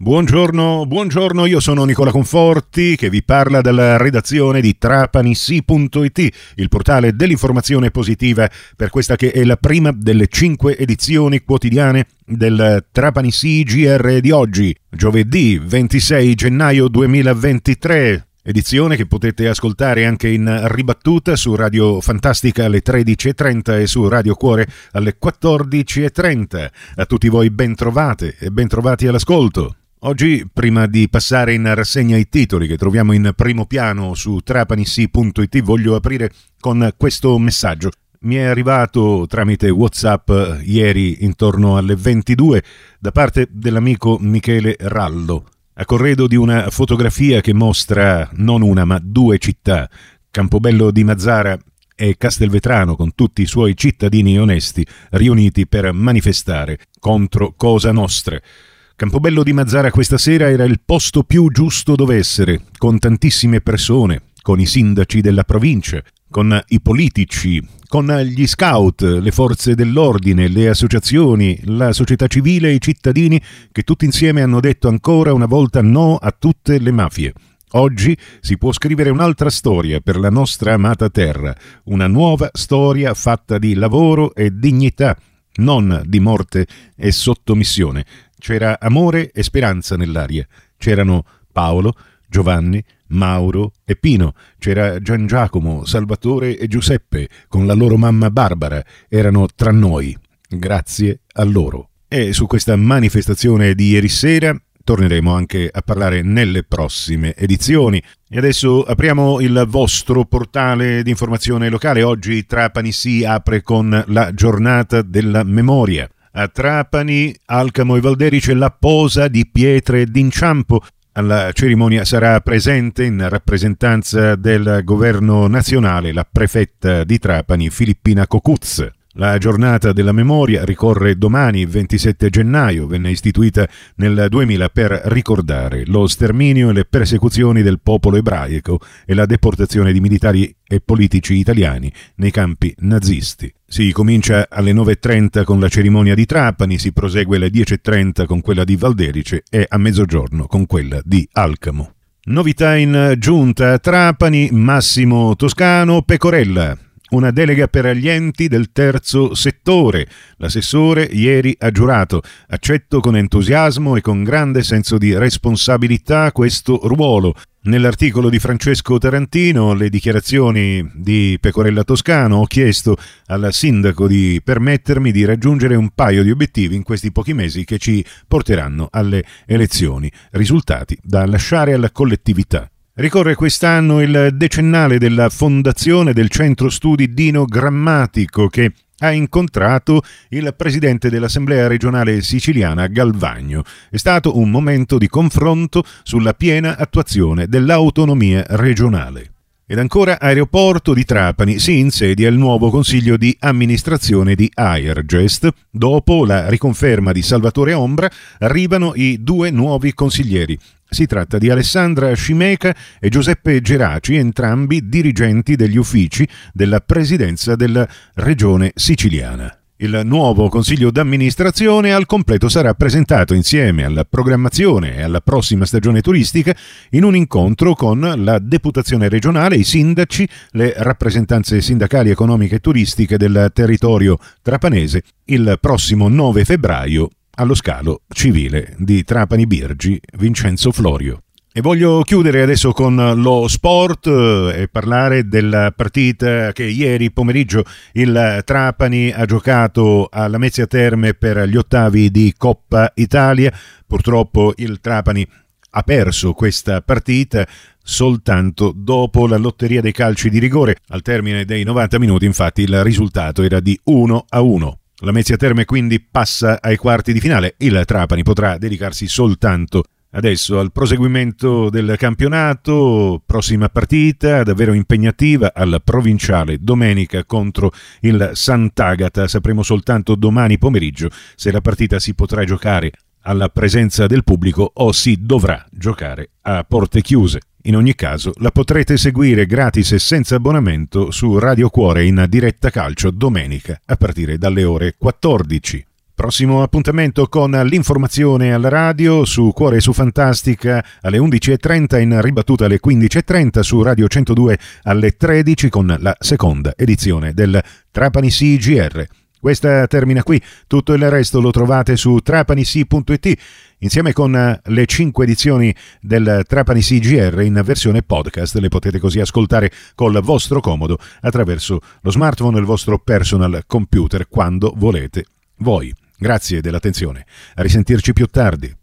Buongiorno, buongiorno, io sono Nicola Conforti che vi parla dalla redazione di trapanissi.it, il portale dell'informazione positiva per questa che è la prima delle cinque edizioni quotidiane del Trapanissi GR di oggi, giovedì 26 gennaio 2023 edizione che potete ascoltare anche in ribattuta su Radio Fantastica alle 13.30 e su Radio Cuore alle 14.30. A tutti voi ben trovate e ben trovati all'ascolto. Oggi, prima di passare in rassegna i titoli che troviamo in primo piano su trapanissi.it, voglio aprire con questo messaggio. Mi è arrivato tramite WhatsApp ieri intorno alle 22 da parte dell'amico Michele Rallo a corredo di una fotografia che mostra non una ma due città, Campobello di Mazzara e Castelvetrano con tutti i suoi cittadini onesti riuniti per manifestare contro Cosa Nostra. Campobello di Mazzara questa sera era il posto più giusto dove essere, con tantissime persone, con i sindaci della provincia, con i politici, con gli scout, le forze dell'ordine, le associazioni, la società civile e i cittadini che tutti insieme hanno detto ancora una volta no a tutte le mafie. Oggi si può scrivere un'altra storia per la nostra amata terra, una nuova storia fatta di lavoro e dignità, non di morte e sottomissione. C'era amore e speranza nell'aria. C'erano Paolo, Giovanni, Mauro e Pino, c'era Gian Giacomo, Salvatore e Giuseppe con la loro mamma Barbara, erano tra noi. Grazie a loro. E su questa manifestazione di ieri sera torneremo anche a parlare nelle prossime edizioni. E adesso apriamo il vostro portale di informazione locale. Oggi Trapani si apre con la giornata della memoria. A Trapani, Alcamo e Valderice la posa di pietre d'inciampo alla cerimonia sarà presente in rappresentanza del governo nazionale la prefetta di Trapani Filippina Cocuz. La giornata della memoria ricorre domani, 27 gennaio, venne istituita nel 2000 per ricordare lo sterminio e le persecuzioni del popolo ebraico e la deportazione di militari e politici italiani nei campi nazisti. Si comincia alle 9.30 con la cerimonia di Trapani, si prosegue alle 10.30 con quella di Valderice e a mezzogiorno con quella di Alcamo. Novità in giunta a Trapani, Massimo Toscano, Pecorella una delega per gli enti del terzo settore. L'assessore ieri ha giurato. Accetto con entusiasmo e con grande senso di responsabilità questo ruolo. Nell'articolo di Francesco Tarantino, le dichiarazioni di Pecorella Toscano, ho chiesto al sindaco di permettermi di raggiungere un paio di obiettivi in questi pochi mesi che ci porteranno alle elezioni, risultati da lasciare alla collettività. Ricorre quest'anno il decennale della fondazione del centro studi Dino Grammatico che ha incontrato il presidente dell'Assemblea regionale siciliana Galvagno. È stato un momento di confronto sulla piena attuazione dell'autonomia regionale. Ed ancora aeroporto di Trapani si insedia il nuovo consiglio di amministrazione di Airgest. Dopo la riconferma di Salvatore Ombra arrivano i due nuovi consiglieri. Si tratta di Alessandra Scimeca e Giuseppe Geraci, entrambi dirigenti degli uffici della Presidenza della Regione siciliana. Il nuovo consiglio d'amministrazione al completo sarà presentato insieme alla programmazione e alla prossima stagione turistica in un incontro con la deputazione regionale, i sindaci, le rappresentanze sindacali economiche e turistiche del territorio trapanese il prossimo 9 febbraio allo scalo civile di Trapani Birgi Vincenzo Florio. E voglio chiudere adesso con lo sport eh, e parlare della partita che ieri pomeriggio il Trapani ha giocato alla Mezzia Terme per gli ottavi di Coppa Italia. Purtroppo il Trapani ha perso questa partita soltanto dopo la lotteria dei calci di rigore. Al termine dei 90 minuti infatti il risultato era di 1 a 1. La Mezzia Terme quindi passa ai quarti di finale. Il Trapani potrà dedicarsi soltanto adesso al proseguimento del campionato. Prossima partita davvero impegnativa al provinciale domenica contro il Sant'Agata. Sapremo soltanto domani pomeriggio se la partita si potrà giocare alla presenza del pubblico o si dovrà giocare a porte chiuse. In ogni caso la potrete seguire gratis e senza abbonamento su Radio Cuore in diretta calcio domenica a partire dalle ore 14. Prossimo appuntamento con l'informazione alla radio su Cuore e su Fantastica alle 11.30 in ribattuta alle 15.30 su Radio 102 alle 13 con la seconda edizione del Trapani CGR. Questa termina qui, tutto il resto lo trovate su trapanisi.it insieme con le 5 edizioni del Trapani CGR in versione podcast. Le potete così ascoltare col vostro comodo attraverso lo smartphone e il vostro personal computer quando volete voi. Grazie dell'attenzione. A risentirci più tardi.